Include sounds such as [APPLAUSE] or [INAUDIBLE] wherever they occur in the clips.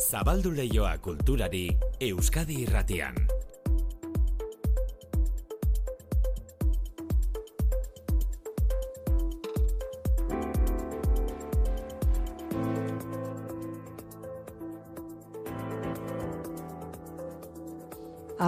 Zabaldu leioa kulturari Euskadi irratian.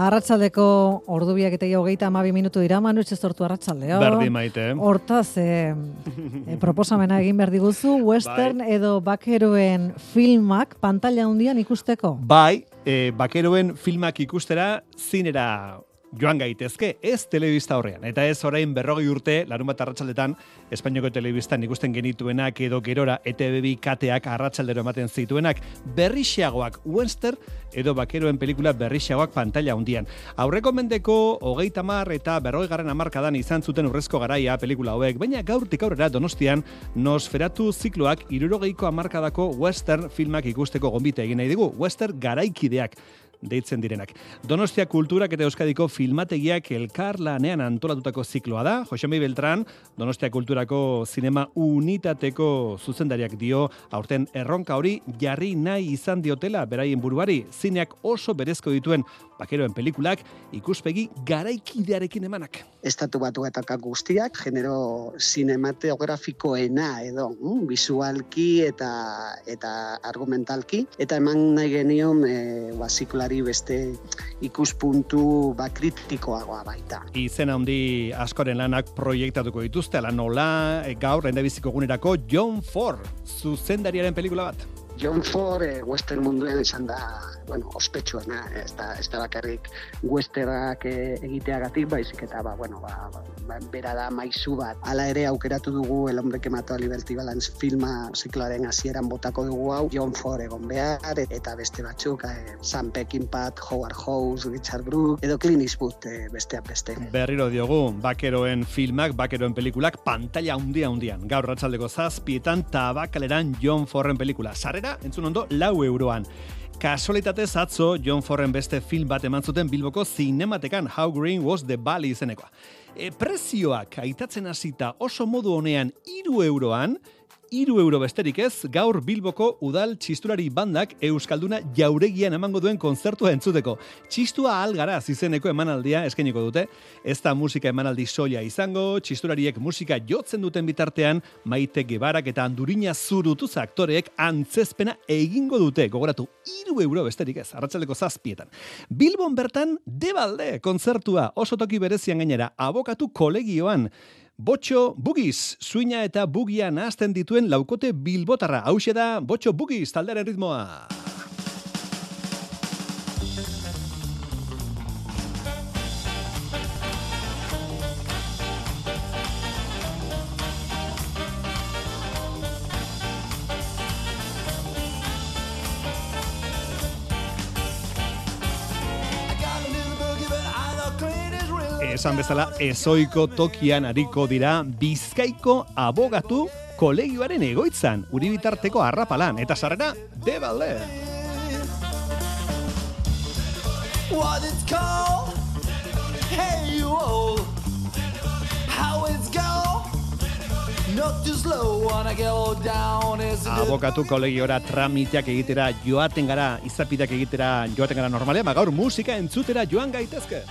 Arratzaldeko ordubiak eta hogeita amabi minutu dira, manu sortu arratzaldeo. Berdi maite. Hortaz, e, [LAUGHS] e, proposamena egin behar diguzu, western edo bakeroen filmak pantalla hundian ikusteko. Bai, e, bakeroen filmak ikustera zinera joan gaitezke, ez telebista horrean. Eta ez orain berrogei urte, larun bat arratsaldetan Espainiako telebistan ikusten genituenak edo gerora ETV kateak arratsaldero ematen zituenak berrixagoak western edo bakeroen pelikula berrixagoak pantalla hundian. Aurreko mendeko hogeita mar eta berrogei garren amarkadan izan zuten urrezko garaia pelikula hauek, baina gaurtik aurrera donostian nosferatu zikloak irurogeiko amarkadako western filmak ikusteko gombite egin nahi digu, western garaikideak deitzen direnak. Donostia Kulturak eta Euskadiko filmategiak elkar lanean antolatutako zikloa da. Josemi Beltran, Donostia Kulturako zinema unitateko zuzendariak dio, aurten erronka hori jarri nahi izan diotela beraien buruari, zineak oso berezko dituen bakeroen pelikulak ikuspegi garaikidearekin emanak. Estatu batu eta guztiak, genero sinematografikoena edo, mm, visualki eta eta argumentalki, eta eman nahi genion e, ba, beste ikuspuntu ba, kritikoagoa baita. Izen handi askoren lanak proiektatuko dituzte, ala nola e, gaur endabiziko gunerako John Ford, zuzendariaren pelikula bat. John Ford e, western munduan izan da bueno, ospetsuena, ez da, ez da bakarrik westernak e, egiteagatik, baizik eta, ba, bueno, ba, ba, bera da maizu bat. Hala ere aukeratu dugu El hombre que mató a Liberty Balance filma zikloaren hasieran botako dugu hau, John Ford egon behar, eta beste batzuk, e, Sam Peckinpah, Howard Hawes, Richard Brook, edo Clint Eastwood e, besteak beste. Berriro diogu, bakeroen filmak, bakeroen pelikulak, pantalla hundia hundian. Gaur ratzaldeko zazpietan tabakaleran John Forden pelikula. Sarrera, entzun ondo, lau euroan. Kasualitate atzo John Forren beste film bat eman zuten Bilboko zinematekan How Green Was the Valley izenekoa. E, prezioak aitatzen hasita oso modu honean iru euroan, iru euro besterik ez, gaur Bilboko udal txisturari bandak Euskalduna jauregian emango duen konzertua entzuteko. Txistua algara zizeneko emanaldia eskeniko dute, ez da musika emanaldi soia izango, txisturariek musika jotzen duten bitartean, maite gebarak eta andurina zurutu aktoreek antzezpena egingo dute, gogoratu, iru euro besterik ez, arratsaldeko zazpietan. Bilbon bertan, debalde konzertua, oso toki berezian gainera, abokatu kolegioan, Botxo Bugiz, suina eta bugia nahazten dituen laukote bilbotarra. Hau da, Botxo Bugiz, taldaren ritmoa. Esan bezala ezoiko tokian ariko dira bizkaiko abogatu kolegioaren egoitzan, uribitarteko arrapalan, eta sarrera, debalde! What it's called Hey you all How it's go Not too slow wanna go down Abokatu kolegiora tramiteak egitera joaten gara, izapitak egitera joaten gara normalea, ma gaur musika entzutera joan gaitezke.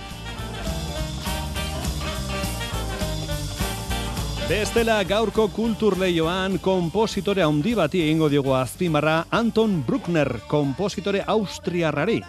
Bestela gaurko kulturleioan kompositore handi bati egingo diogo azpimarra Anton Bruckner, kompositore austriarrari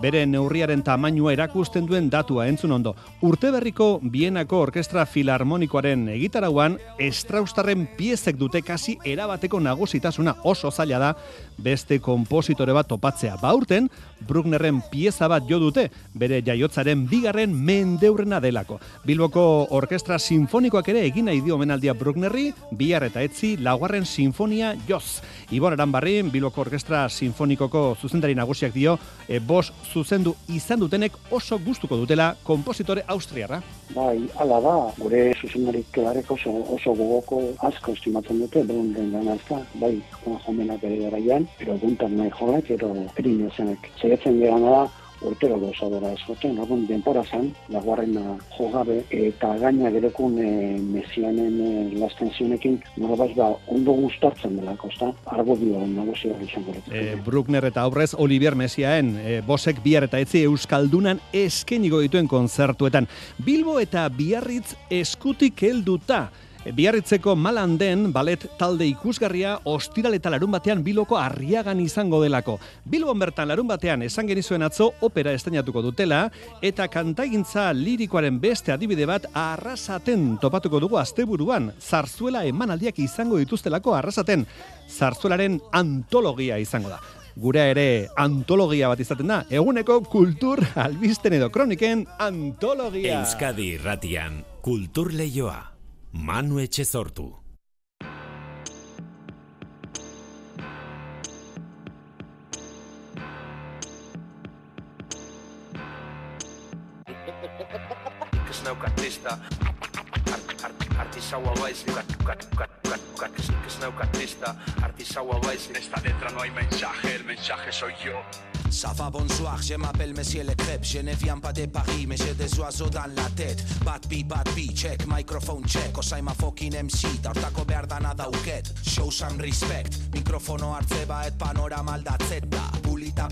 bere neurriaren tamainua erakusten duen datua entzun ondo. Urte berriko Bienako Orkestra Filarmonikoaren egitarauan, estraustarren piezek dute kasi erabateko nagusitasuna oso zaila da beste kompositore bat topatzea. Baurten, Brucknerren pieza bat jo dute, bere jaiotzaren bigarren mendeurrena delako. Bilboko Orkestra Sinfonikoak ere egina idio omenaldia Brucknerri, bihar eta etzi laugarren sinfonia joz. Ibon Aranbarri, Bilboko Orkestra Sinfonikoko zuzendari nagusiak dio, e, bos zuzendu izan dutenek oso gustuko dutela kompositore austriarra. Bai, ala da, gure zuzendarik oso, oso gogoko asko estimatzen dute, behon den bai, jomenak ere garaian, pero guntan nahi joak, pero erin ezenek. Zegetzen gara da, urtero gauza bera eskoten, orduan denpora zan, laguarrena jogabe, eta gaina gerekun e, mesianen e, lasten zionekin, nola ba, ondo gustartzen delako, ez da, argudio nagusia izango dut. E, Bruckner eta aurrez Olivier Mesiaen, e, bosek bihar eta etzi Euskaldunan eskeniko dituen konzertuetan. Bilbo eta biarritz eskutik helduta, Biarritzeko malan den balet talde ikusgarria ostiral eta larun batean biloko arriagan izango delako. Bilbon bertan larun batean esan genizuen atzo opera estainatuko dutela eta kantagintza lirikoaren beste adibide bat arrasaten topatuko dugu asteburuan. Zarzuela emanaldiak izango dituztelako arrasaten. Zarzuelaren antologia izango da. Gure ere antologia bat izaten da. Eguneko kultur albisten edo kroniken antologia. Euskadi Ratian, kultur leioa. Manu Echezortu. Nik ez nauk artista Artizaua baiz Nik artista En esta letra no hay mensaje, el mensaje soy yo. Ça va bonsoir, je m'appelle Monsieur Le Crêpe. Je ne viens pas de Paris, mais j'ai des oiseaux dans la tête. Bad bi, bad bi, check, microphone check. Osaima fucking MC, ta hortako behar dana dauket Show some respect, mikrofono hartze et panorama aldatzeta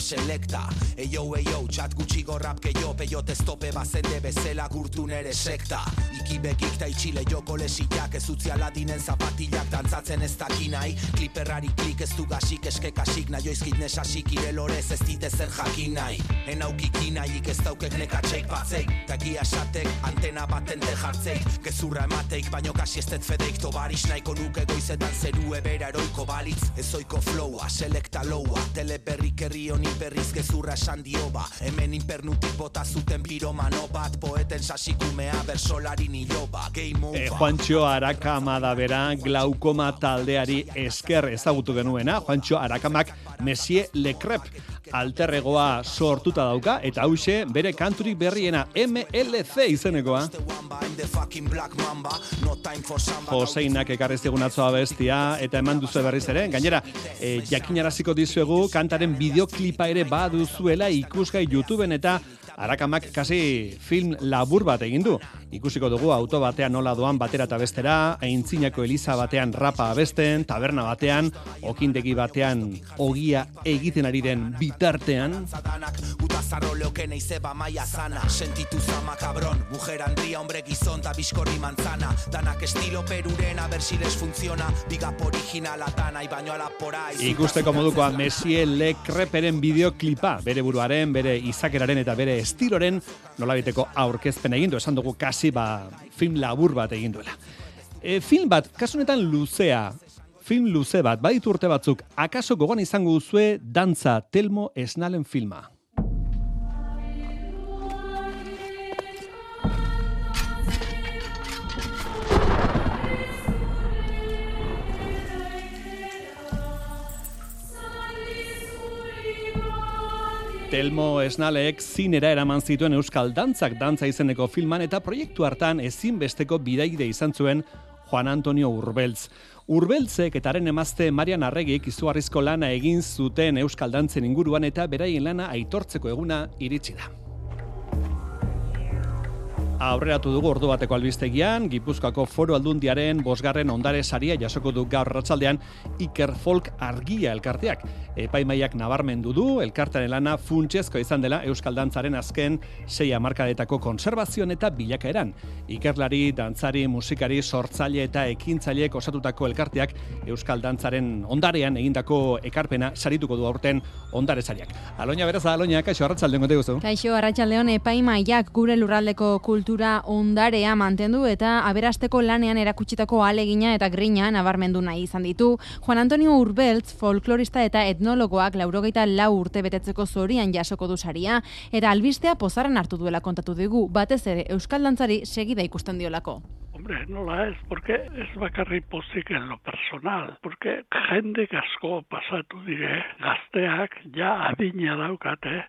selecta, eyo, eyo, chat gutxi gorrap gehiago Peyote stope bazende bezela gurtu nere sekta. Iki bekik ta itxile joko lesiak Ez utzi aladinen zapatillak dantzatzen ez dakinai Kliperrari klik ez du gasik eskekasik Naioizkit nesasik irelorez ez dite zer jakin nahi. Enaukiki nahi ez daukek nekatxeik batzeik Taki asatek antena baten te jartzeik Gezurra emateik baino kasi ez dut fedeik. Tobaris nahiko nuke goizetan zeru ebera eroiko balitz. Ezoiko flowa, selekta loua Teleperrik herri honi berriz gezurra esan dioba Hemen inpernutik bota zuten piromano bat Poeten sasikumea bersolari niloba Game over. E, Juancho Arakama da bera, glaukoma taldeari esker ezagutu genuena. Juancho Arakamak Messie Lecrep alterregoa sortuta dauka, eta hause bere kanturik berriena MLC izenekoa. Joseinak ekarrez digun atzoa bestia, eta eman duzu berriz ere, gainera, e, jakinaraziko dizuegu, kantaren bideoklipa ere baduzuela ikusgai YouTubeen eta Arakamak kasi film labur bat egin du. Ikusiko dugu auto batean nola doan batera eta bestera, aintzinako eliza batean rapa abesten, taberna batean, okindegi batean ogia egiten ari den bitartean. Utazarro leoke neizeba maia zana Sentitu zama kabron, mujer andria, hombre gizon da biskorri manzana. Danak estilo peruren abersiles funtziona Bigap originala dana, ibaino alapora Ikusteko modukoa Messie Lekreperen bideoklipa, bere buruaren, bere izakeraren eta bere estiloren nolabiteko aurkezpen egin du, esan dugu kasi ba, film labur bat egin duela. E, film bat, kasunetan luzea, film luze bat, baditu urte batzuk, akaso gogoan izango duzue dantza Telmo Esnalen filma. Telmo Esnalek zinera eraman zituen Euskal Dantzak dantza izeneko filman eta proiektu hartan ezinbesteko bidaide izan zuen Juan Antonio Urbeltz. Urbeltzek eta haren emazte Marian Arregik izugarrizko lana egin zuten Euskal Dantzen inguruan eta beraien lana aitortzeko eguna iritsi da. Aurreratu dugu ordu bateko albistegian, Gipuzkoako Foro Aldundiaren bosgarren ondare saria jasoko du gaur ratzaldean Iker Folk argia elkarteak. Epaimaiak nabarmendu du, elkartearen lana funtsezko izan dela Euskal Dantzaren azken sei markadetako konservazioan eta bilakaeran. Ikerlari, dantzari, musikari, sortzaile eta ekintzaileek osatutako elkarteak Euskal Dantzaren ondarean egindako ekarpena sarituko du aurten ondare sariak. Aloina beraz, aloina, kaixo, arratzaldeon gote guzu. Kaixo, arratsaldeon epaimaiak gure lurraldeko kultura ondarea mantendu eta aberasteko lanean erakutsitako alegina eta grina nabarmendu nahi izan ditu. Juan Antonio Urbeltz, folklorista eta etnologoak laurogeita lau urte betetzeko zorian jasoko du saria, eta albistea pozaren hartu duela kontatu digu, batez ere Euskal Dantzari segida ikusten diolako. Hombre, nola ez, porque ez bakarri pozik en lo personal, porque jende asko pasatu dire, gazteak ja adina daukate,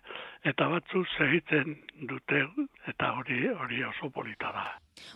eta batzu segitzen dute, eta hori hori oso polita da.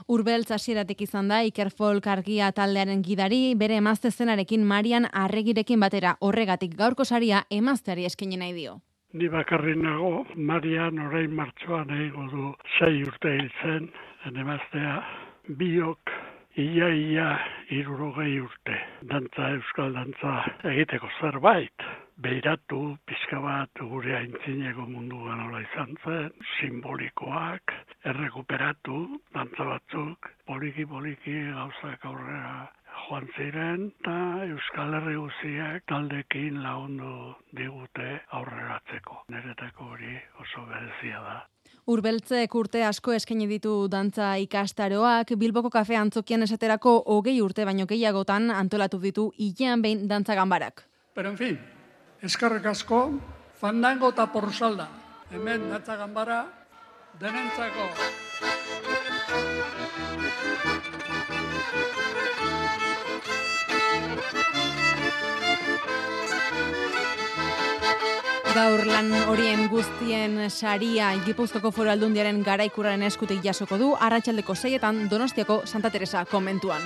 Urbeltz hasieratik izan da Iker Folk argia taldearen gidari, bere emazte zenarekin Marian Arregirekin batera horregatik gaurko saria emazteari eskaini nahi dio. Ni bakarri nago, Marian orain martxoan egingo du sei urte hil zen, enemaztea, biok ia ia irurogei urte. Dantza, euskal dantza egiteko zerbait. Beiratu, pizka bat gure aintzineko mundu nola izan zen, simbolikoak, errekuperatu, dantza batzuk, poliki-poliki gauzak aurrera joan ziren eta Euskal Herri guziak taldekin lagundu digute aurreratzeko. Neretako hori oso berezia da. Urbeltzek urte asko eskaini ditu dantza ikastaroak, Bilboko kafe antzokian esaterako hogei urte baino gehiagotan antolatu ditu hilean behin dantza ganbarak. Pero en fin, eskarrek asko, fandango eta porsalda, hemen dantza ganbara, denentzako. Gaur lan horien guztien saria Gipuzkoako Foru Aldundiaren garaikurraren eskutik jasoko du Arratsaldeko seietan Donostiako Santa Teresa konbentuan.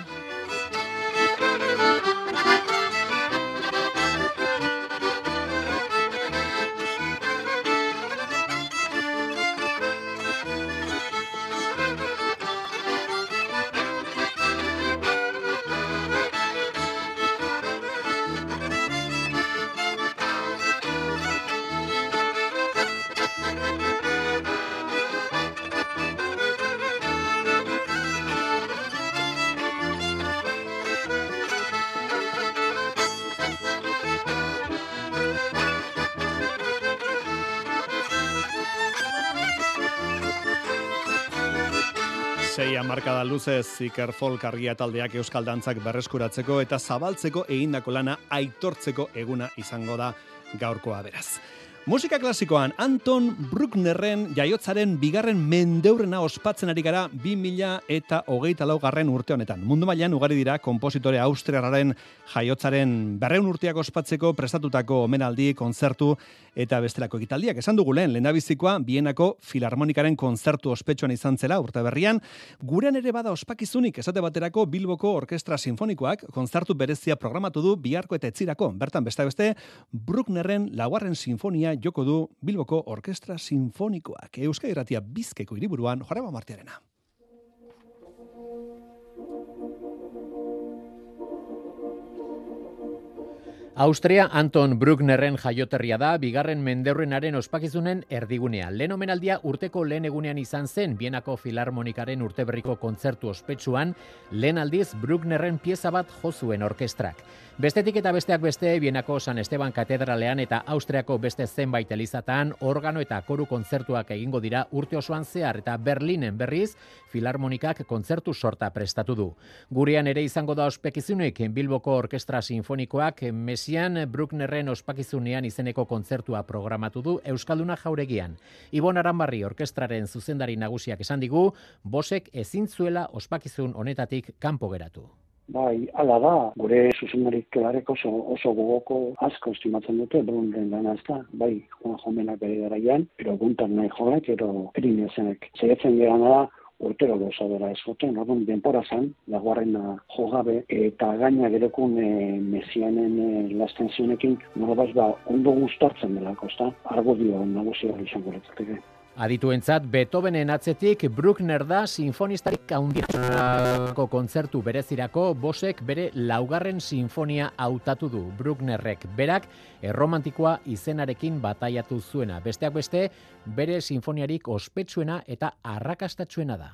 Luzez Iker Folk argia taldeak euskal dantzak berreskuratzeko eta zabaltzeko egindako lana aitortzeko eguna izango da gaurkoa beraz. Musika klasikoan Anton Brucknerren jaiotzaren bigarren mendeurrena ospatzen ari gara 2000 eta hogeita laugarren urte honetan. Mundu mailan ugari dira kompositore austriarraren jaiotzaren berreun urteak ospatzeko prestatutako omenaldi, konzertu eta bestelako ekitaldiak. Esan dugu lehen, lehendabizikoa Bienako Filarmonikaren konzertu ospetsuan izan zela urte berrian. Gurean ere bada ospakizunik esate baterako Bilboko Orkestra Sinfonikoak konzertu berezia programatu du biharko eta etzirako. Bertan beste beste, Brucknerren laugarren sinfonia joko du Bilboko Orkestra Sinfonikoak. Euskal Irratia Bizkeko hiriburuan Joraba Martiarena. Austria Anton Brucknerren jaioterria da, bigarren mendeurrenaren ospakizunen erdigunea. Lehen omenaldia urteko lehen egunean izan zen, bienako filarmonikaren urteberriko kontzertu ospetsuan, lehen aldiz Brucknerren pieza bat jozuen orkestrak. Bestetik eta besteak beste, Bienako San Esteban katedralean eta Austriako beste zenbait elizatan, organo eta koru kontzertuak egingo dira urte osoan zehar eta Berlinen berriz, filarmonikak kontzertu sorta prestatu du. Gurean ere izango da ospekizunek Bilboko Orkestra Sinfonikoak Mesian Brucknerren ospakizunean izeneko kontzertua programatu du Euskalduna jauregian. Ibon Aranbarri Orkestraren zuzendari nagusiak esan digu, bosek ezintzuela ospakizun honetatik kanpo geratu. Bai, ala da, gure zuzenarik kelarek oso, oso gogoko asko estimatzen dute, brun den dana ez da, bai, joan jomenak bere garaian, pero guntan nahi joanek, ero erin ezenek. Zeretzen gara da, urtero goza dela ez joten, orduan denpora zan, laguarrena jogabe, eta gaina gerekun e, mesianen e, lastenzionekin, nola ba, ondo gustartzen dela, kosta, argo dio nagusia izango letzateke. Adituentzat Beethovenen atzetik Bruckner da sinfonistarik handienako kontzertu berezirako bosek bere laugarren sinfonia hautatu du. Brucknerrek berak erromantikoa izenarekin bataiatu zuena. Besteak beste bere sinfoniarik ospetsuena eta arrakastatsuena da.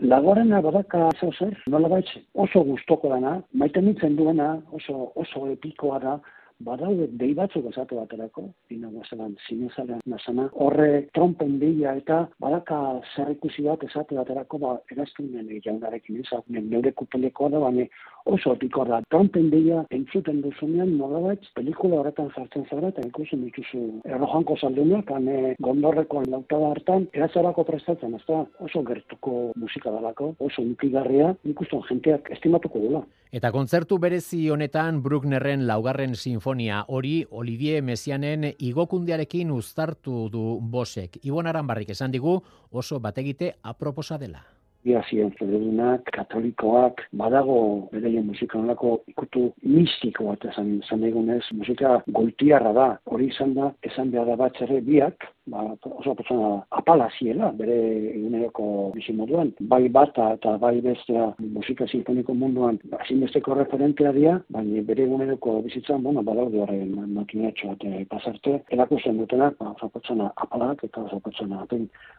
Lagorena badaka zer, nola baitz, oso gustoko dana, maite nintzen duena, oso, oso epikoa da, badaude dei batzuk esate baterako, dina guazelan zinezalean nasana, horre trompen bila eta badaka zerrikusi bat esate baterako, ba, eraztunen jaunarekin ez, neure kupelekoa da, baina oso epiko da. Trompen bila entzuten duzunean, nolabait, pelikula horretan jartzen zara, eta ikusten dituzu errojanko saldunak, ane gondorreko lautada hartan, erazarako prestatzen, ez da, oso gertuko musika dalako, oso nukigarria, ikusten jenteak estimatuko dula. Eta kontzertu berezi honetan Brucknerren laugarren sinfonia hori Olivier Messianen igokundiarekin uztartu du bosek. Ibon Aranbarrik esan digu oso bategite aproposa dela. Ia fededunak, katolikoak, badago bereien musika nolako ikutu mistiko bat esan, esan egunez, musika goitiarra da, hori izan da, esan behar da bat biak, ba, oso pertsona apala ziela, bere eguneroko bizimoduan, bai bata eta bai bestea musika sinfoniko munduan, zinbesteko referentea dira, baina bere eguneroko bizitzan, bueno, badaude horren makinatxo bat e, pasarte, erakusten dutenak, ba, oso pertsona apalak eta oso pertsona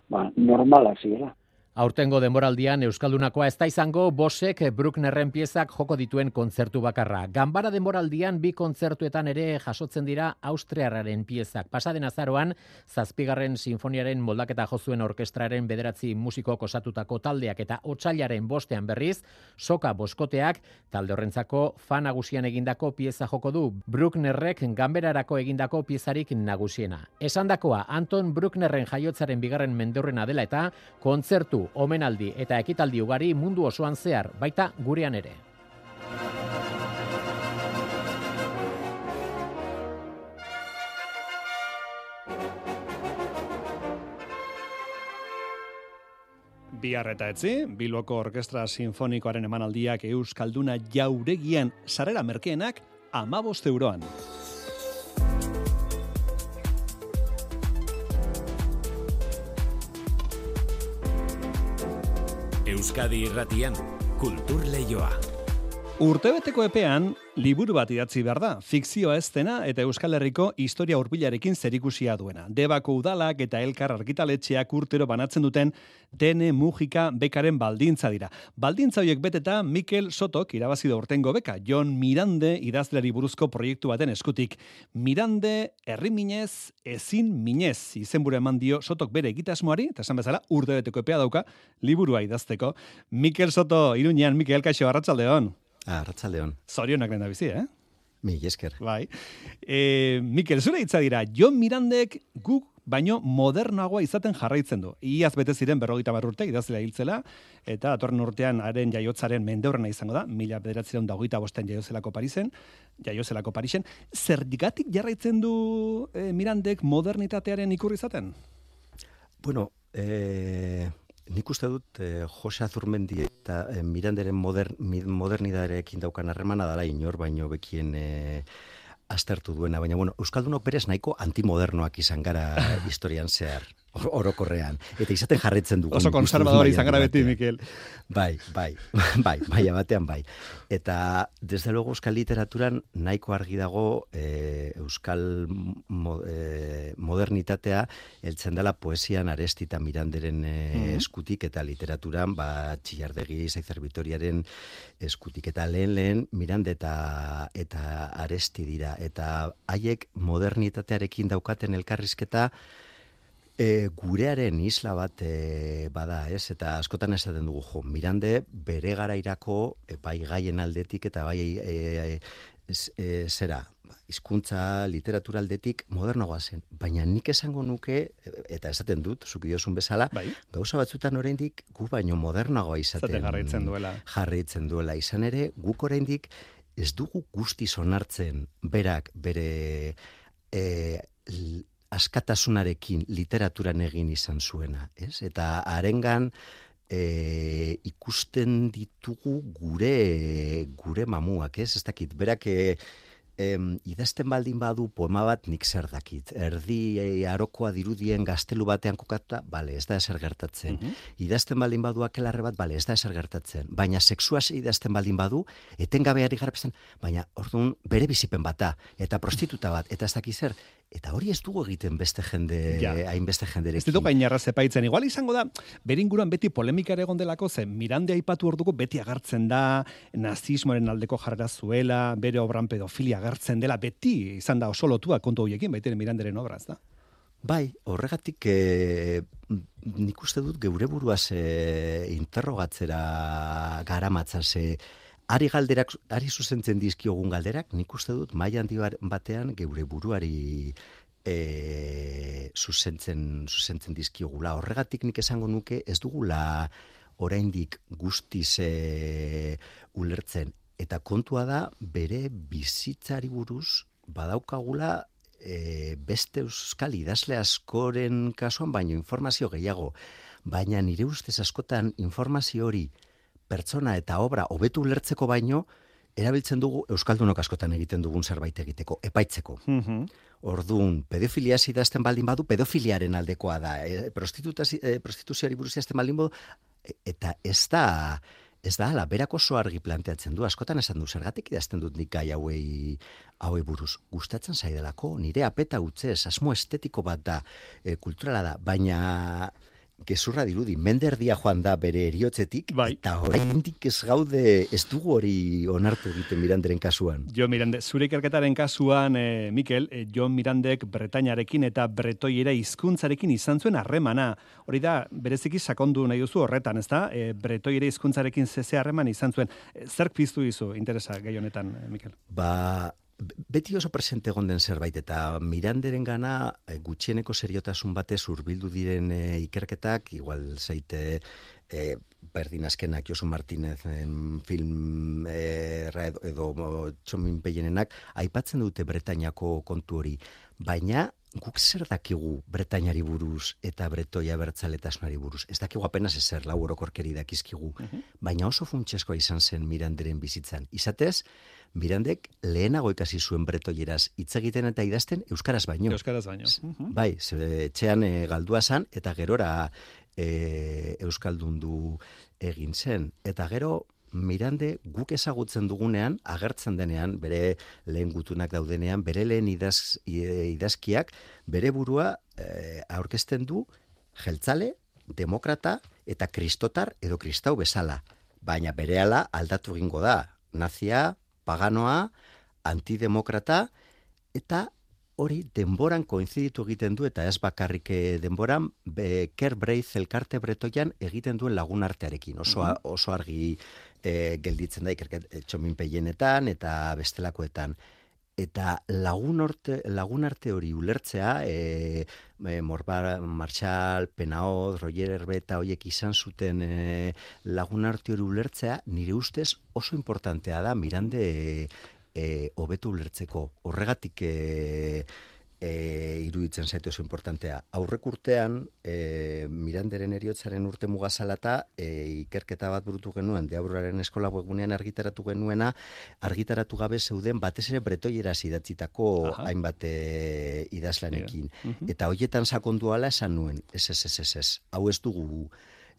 ba, normalak ziela. Aurtengo denboraldian Euskaldunakoa ez da izango Bosek Brucknerren piezak joko dituen kontzertu bakarra. Ganbara denboraldian bi kontzertuetan ere jasotzen dira Austriarraren piezak. Pasaden azaroan, zazpigarren sinfoniaren moldaketa jozuen orkestraren bederatzi musiko kosatutako taldeak eta otxailaren bostean berriz, soka boskoteak talde horrentzako fan nagusian egindako pieza joko du Brucknerrek ganberarako egindako piezarik nagusiena. Esandakoa Anton Brucknerren jaiotzaren bigarren mendurrena dela eta kontzertu omenaldi eta ekitaldi ugari mundu osoan zehar, baita gurean ere. Bihar eta etzi, Bilboko Orkestra Sinfonikoaren emanaldiak Euskalduna jauregian sarera merkeenak amabost euroan. Euskadi Irratian, Kultur Leioa. Urtebeteko epean, liburu bat idatzi behar da, fikzioa ez dena eta Euskal Herriko historia urbilarekin zerikusia duena. Debako udalak eta elkar argitaletxeak urtero banatzen duten dene mugika bekaren baldintza dira. Baldintza horiek beteta Mikel Sotok irabazi da urtengo beka, Jon Mirande idazleari buruzko proiektu baten eskutik. Mirande, herri minez, ezin minez, izenburu eman dio Sotok bere egitasmoari, eta esan bezala, urtebeteko epea dauka, liburua idazteko. Mikel Soto, iruñean, Mikel Kaixo, arratsaldeon. Ah, Arratsaldeon. Zorionak lenda bizi, eh? Mi esker. Bai. E, Mikel, zure hitza dira, Jon Mirandek guk baino modernoagoa izaten jarraitzen du. Iaz bete ziren berrogeita urte idazlea hiltzela, eta atorren urtean haren jaiotzaren mendeurrena izango da, mila bederatzen da hogeita bosten jaiozelako Parisen, jaiozelako Parisen. Zergatik jarraitzen du e, Mirandek modernitatearen ikurri izaten? Bueno, eh, Nik uste dut eh, Jose Azurmendi eta eh, Miranderen modern, modernidarekin daukan harremana dala inor, baino bekien eh, aztertu duena. Baina, bueno, Euskaldunok berez nahiko antimodernoak izan gara [LAUGHS] historian zehar orokorrean. Eta izaten jarretzen dugu. Oso konservador izan gara beti, Mikel. Bai, bai, [LAUGHS] bai, bai, batean bai. Eta, desde luego, euskal literaturan nahiko argi dago e, euskal mo, e, modernitatea eltzen dela poesian arestita miranderen e, eskutik eta literaturan, ba, txillardegi, zaizer bitoriaren eskutik. Eta lehen lehen, mirande eta, eta aresti dira. Eta haiek modernitatearekin daukaten elkarrizketa, E, gurearen isla bat e, bada, ez? Eta askotan esaten dugu, jo, Mirande bere garairako e, bai gaien aldetik eta bai e, e, e, zera, hizkuntza literatura aldetik modernoa zen. Baina nik esango nuke, eta esaten dut, zuki diosun bezala, bai. gauza batzutan oraindik gu baino modernagoa izaten. Zaten jarraitzen duela. Jarraitzen duela. Izan ere, guk oraindik ez dugu guzti sonartzen berak bere e, askatasunarekin literaturan egin izan zuena, ez? Eta arengan e, ikusten ditugu gure gure mamuak, ez? Ez dakit, berak e, em, idazten baldin badu poema bat nik zer dakit. Erdi e, arokoa dirudien gaztelu batean kokatuta, bale, ez da eser gertatzen. Mm Idazten baldin badu akelarre bat, bale, ez da eser gertatzen. Baina sexuaz idazten baldin badu, etengabeari garapestan, baina orduan bere bizipen bata, eta prostituta bat, eta ez dakit zer, Eta hori ez dugu egiten beste jende, hain beste jenderekin. Ez dugu gainarra zepaitzen. Igual izango da, beringuran beti polemika egon delako zen, mirande aipatu orduko beti agartzen da, nazismoaren aldeko jarra zuela, bere obran pedofilia agartzen dela, beti izan da oso lotua kontu horiekin, baita miranderen obra, ez da? Bai, horregatik e, nik uste dut geure buruaz e, interrogatzera garamatza ze ari galderak, ari zuzentzen dizkiogun galderak, nik uste dut, mai handi batean geure buruari e, zuzentzen, zuzentzen dizkiogula. Horregatik nik esango nuke ez dugula oraindik guztiz e, ulertzen. Eta kontua da, bere bizitzari buruz badaukagula e, beste euskal idazle askoren kasuan, baino informazio gehiago. baina nire ustez askotan informazio hori pertsona eta obra hobetu ulertzeko baino, erabiltzen dugu Euskaldunok askotan egiten dugun zerbait egiteko, epaitzeko. Mhm. Orduan, pedofilia idazten baldin badu, pedofiliaren aldekoa da. E, e, prostituzioari buruz idazten baldin badu, e, eta ez da, ez da, ala, berak oso argi planteatzen du, askotan esan du, zergatik idazten dut nik gai hauei, hauei buruz. Gustatzen zaidelako, nire apeta utzez, asmo estetiko bat da, e, kulturala da, baina gezurra dirudi, menderdia joan da bere eriotzetik, bai. eta oraindik ez gaude ez dugu hori onartu egiten Miranderen kasuan. Jo Mirande, zure ikerketaren kasuan, e, Mikel, e, Jon Mirandek Bretainarekin eta Bretoiera hizkuntzarekin izan zuen harremana. Hori da, bereziki sakondu nahi duzu horretan, ezta? E, Bretoiera hizkuntzarekin zeze harreman izan zuen. E, zerk piztu dizu interesa gai honetan, Mikel? Ba, beti oso presente egon den zerbait eta Miranderen gana eh, gutxieneko seriotasun batez hurbildu diren eh, ikerketak, igual zaite e, berdin azkenak Josu Martinez film e, edo txomin peienenak, aipatzen dute Bretainako kontu hori, baina guk zer dakigu Bretainari buruz eta Bretoia bertzaletasunari buruz. Ez dakigu apenas ezer lau orokorkeri dakizkigu, mhm. baina oso funtseskoa izan zen Miranderen bizitzan. Izatez, Mirandek lehenago ikasi zuen bretoieraz hitz egiten eta idazten euskaraz baino. Euskaraz baino. Mhm. Bai, etxean e, galdua san eta gerora e, euskaldundu egin zen eta gero Mirande guk ezagutzen dugunean, agertzen denean, bere lehen gutunak daudenean, bere lehen idaz, idazkiak, bere burua e, aurkezten du jeltzale, demokrata eta kristotar edo kristau bezala. Baina berehala aldatu egingo da. Nazia, paganoa, antidemokrata, eta hori denboran koinziditu egiten du, eta ez bakarrik eh, denboran, be, Ker Breiz elkarte bretoian egiten duen lagun artearekin. Oso, oso argi e, gelditzen da ikerket eh, txomin peienetan eta bestelakoetan. Eta lagun, orte, lagun arte hori ulertzea, e, e, Morbar, Marshall, Penaoz, Roger Herbeta hoiek izan zuten e, lagun arte hori ulertzea, nire ustez oso importantea da Mirande e, hobetu ulertzeko. Horregatik e, e, iruditzen zaitu oso importantea. Aurrek urtean, e, Miranderen eriotzaren urte mugazalata, e, ikerketa bat burutu genuen, deaurraren eskola webunean argitaratu genuena, argitaratu gabe zeuden batez ere bretoiera zidatzitako hainbat e, idazlanekin. Eta hoietan sakondu ala esan nuen, ez, ez, ez, ez, ez, hau ez dugu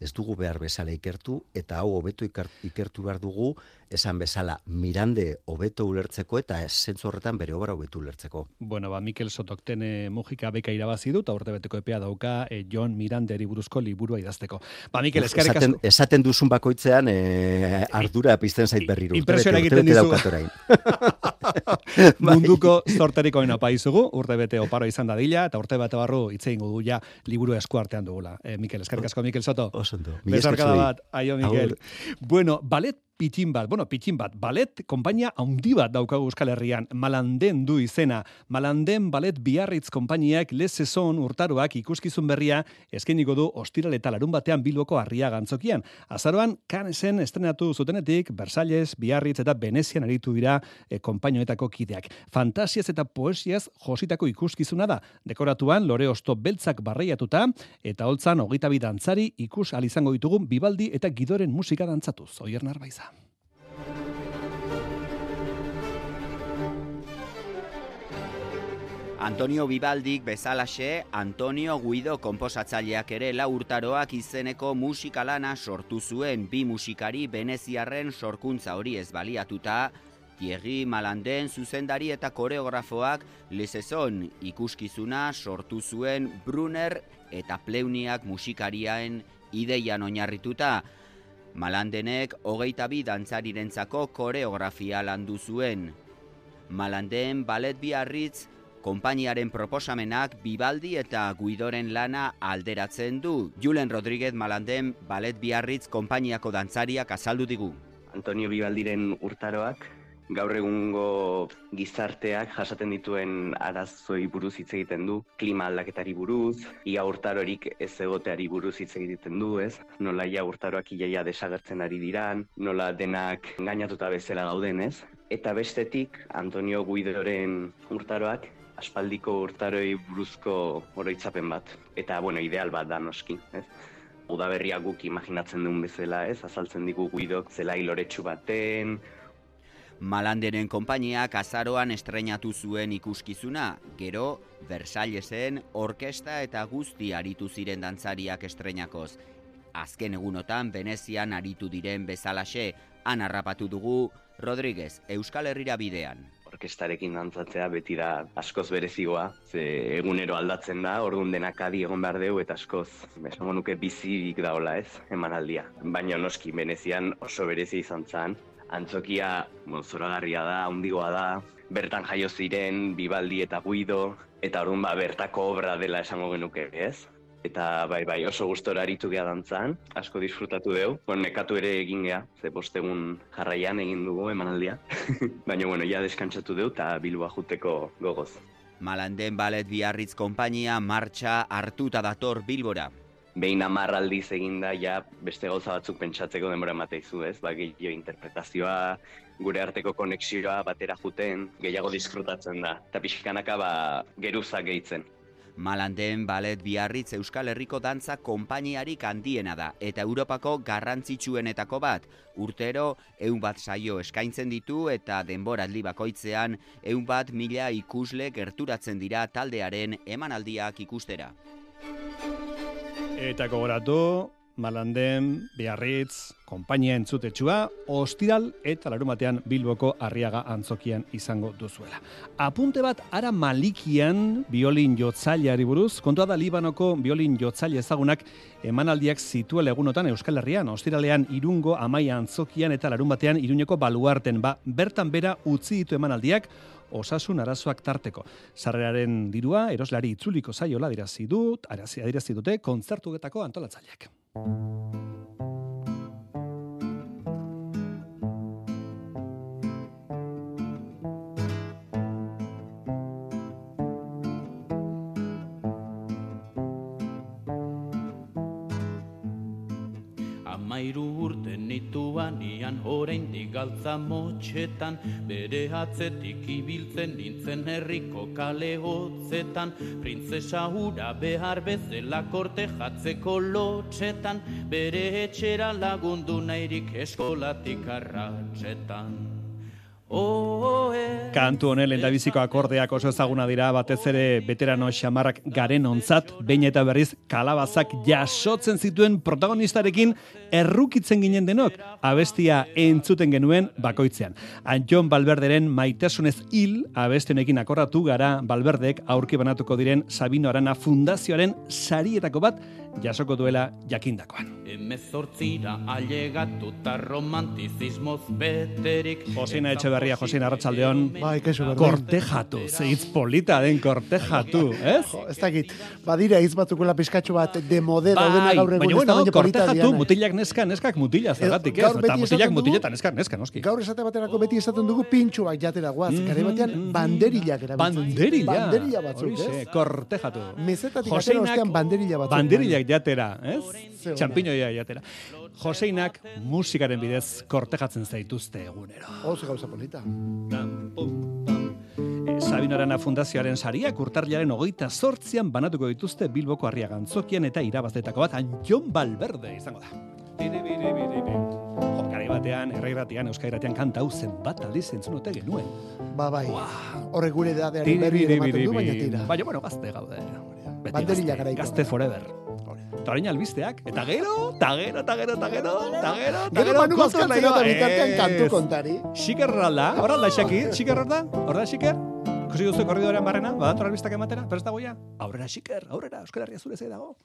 ez dugu behar bezala ikertu, eta hau hobeto ikertu behar dugu, esan bezala, mirande hobeto ulertzeko, eta zentzu horretan bere obra hobeto ulertzeko. Bueno, ba, Mikel Sotoktene mugika beka irabazi du, eta urte beteko epea dauka, e, John Mirande buruzko liburua idazteko. Ba, Mikel, eskarek esaten, esaten duzun bakoitzean, e, ardura pizten zait berriru. Impresioa egiten dizu. [LAUGHS] [LAUGHS] Munduko zorteriko ina paizugu, urte bete oparo izan da dila, eta urte bete barru itzein du ja liburu esku artean dugula. E, Mikel, eskarek asko, Mikel Soto. Osondo. Besarkada bat, aio, Mikel. Bueno, balet pitxin bat, bueno, pitxin bat, balet, konpainia handi bat daukagu Euskal Herrian, malanden du izena, malanden balet biarritz konpainiak lezezon urtaroak ikuskizun berria eskeniko du ostiral eta larun batean bilboko harria gantzokian. Azaroan, kanesen estrenatu zutenetik, Versalles, Biarritz eta Venezian aritu dira e, konpainoetako kideak. Fantasiaz eta poesiaz jositako ikuskizuna da, dekoratuan lore osto beltzak barreiatuta, eta holtzan hogeita dantzari ikus alizango ditugun bibaldi eta gidoren musika dantzatuz. Oier narbaiza. Antonio Bibaldik bezalaxe, Antonio Guido komposatzaileak ere la urtaroak izeneko musikalana sortu zuen bi musikari veneziarren sorkuntza hori ez baliatuta, Thierry Malanden zuzendari eta koreografoak lezezon ikuskizuna sortu zuen Brunner eta Pleuniak musikariaen ideian oinarrituta. Malandenek hogeita bi dantzarirentzako koreografia landu zuen. Malanden balet biarritz konpainiaren proposamenak Bibaldi eta Guidoren lana alderatzen du. Julen Rodríguez Malanden Balet Biarritz konpainiako dantzariak azaldu digu. Antonio Bibaldiren urtaroak gaur egungo gizarteak jasaten dituen arazoi buruz hitz egiten du, klima aldaketari buruz, ia urtarorik ez egoteari buruz hitz egiten du, ez? Nola ia urtaroak iaia desagertzen ari diran, nola denak gainatuta bezala gauden, ez? Eta bestetik, Antonio Guidoren urtaroak aspaldiko urtaroi buruzko oroitzapen bat. Eta, bueno, ideal bat da noski. Ez? udaberria guk imaginatzen duen bezala, ez? Azaltzen digu guidok zela hiloretsu baten, Malanderen konpainiak azaroan estreinatu zuen ikuskizuna, gero Versaillesen orkesta eta guzti aritu ziren dantzariak estreinakoz. Azken egunotan Venezian aritu diren bezalaxe, han harrapatu dugu Rodríguez, Euskal Herrira bidean. Orkestarekin dantzatzea beti da askoz berezigoa, ze egunero aldatzen da, orduan denak adi egon behar deu eta askoz, esango nuke bizirik daola ez, emanaldia. Baina noski, Venezian oso berezi izan zen, antzokia bueno, zoragarria da, handigoa da, bertan jaio ziren, Bibaldi eta Guido, eta orduan ba, bertako obra dela esango genuke, ez? Eta bai, bai, oso gustora aritu geha dantzan, asko disfrutatu deu. Bueno, nekatu ere egin geha, ze postegun jarraian egin dugu emanaldia. [LAUGHS] Baina, bueno, ja deskantzatu deu eta bilua juteko gogoz. Malanden Ballet Biarritz konpainia martxa hartuta dator Bilbora. Behin amar aldiz eginda, ja beste gauza batzuk pentsatzeko denbora emateizu, ez? Ba, gehiago interpretazioa, gure arteko konexioa batera juten, gehiago disfrutatzen da. Eta pixkanaka ba, geruza gehitzen. Malanden Ballet Biarritz Euskal Herriko dantza konpainiarik handiena da eta Europako garrantzitsuenetako bat. Urtero ehun bat saio eskaintzen ditu eta denboraldi bakoitzean ehun bat mila ikusle gerturatzen dira taldearen emanaldiak ikustera. Eta gogoratu, Malanden, Biarritz, konpainia entzutetsua, ostiral eta larumatean Bilboko arriaga antzokian izango duzuela. Apunte bat, ara malikian biolin jotzaileari buruz, kontua da Libanoko biolin jotzaile ezagunak emanaldiak zituela egunotan Euskal Herrian, ostiralean irungo amaia antzokian eta larumatean iruneko baluarten, ba, bertan bera utzi ditu emanaldiak, osasun arazoak tarteko. Sarreraren dirua eroslari itzuliko zaiola adirazi dut, arazi adirazi dute kontzertugetako antolatzaileak. Thank you. Nituan ian oraindik galtza motxetan. Bere atzetik ibiltzen nintzen herriko kale hotzetan. Printzesa hura behar bezela korte jatzeko lotxetan. Bere etxera lagundu nahirik eskolatik arratxetan. Kantu honen lehendabiziko akordeak oso ezaguna dira batez ere veterano xamarrak garen ontzat, behin eta berriz kalabazak jasotzen zituen protagonistarekin errukitzen ginen denok, abestia entzuten genuen bakoitzean. Anjon Balberderen maitasunez hil abestionekin akorratu gara Balberdek aurki banatuko diren Sabino Arana Fundazioaren sarietako bat jasoko duela jakindakoan. Hemezortzira ailegatuta romantizismoz beterik Josina Etxeberria, Josina Arratsaldeon. Bai, kesu berdin. Kortejatu, zeitz polita den kortejatu, ez? Jo, ez dakit, badira hitz batzukula pizkatxo bat de mode daudena Bai, gaur egun baina ez da bueno, kortejatu, diana. mutilak neska, neskak mutila, zergatik ez? Eta mutilak esaten mutila dugu- eta neska, neska, noski. Gaur esate baterako beti esaten dugu pintxuak jatera guaz, Mhm, gare batean banderilak erabiltzen. Banderila. Banderila batzuk, ez? kortejatu. Mezetatik atera ostean banderila batzuk. Banderilak jatera, ez? Txampiñoia jatera. Joseinak musikaren bidez kortejatzen zaituzte egunero. Oso gauza polita. E, Sabino Arana Fundazioaren sariak urtarriaren hogeita sortzian banatuko dituzte Bilboko Arriaga Antzokian eta irabaztetako bat Anjon Balberde izango da. Biri, biri, biri, biri. Jo, garai batean, errairatian, euskairatean kanta hau zenbat aldiz entzun ote genuen. Ba, bai. Horrek gure dadeari berri ere ematen du, baina tira. Baina, bueno, gazte gaude. Gazte, garaikoa. Gazte forever. Eta orain albisteak, eta gero, eta gero, eta gero, eta gero, eta gero, eta Gero Manu bazkaltzen nahi ba- bitartean kantu kontari. Xiker alda, hor alda Xaki, Xiker hor da, hor da Xiker? Ikusi duzu korridorean barrena, badator albistak ematera, prest dago ja? Aurrera Xiker, aurrera, Euskal Herria zure zei dago.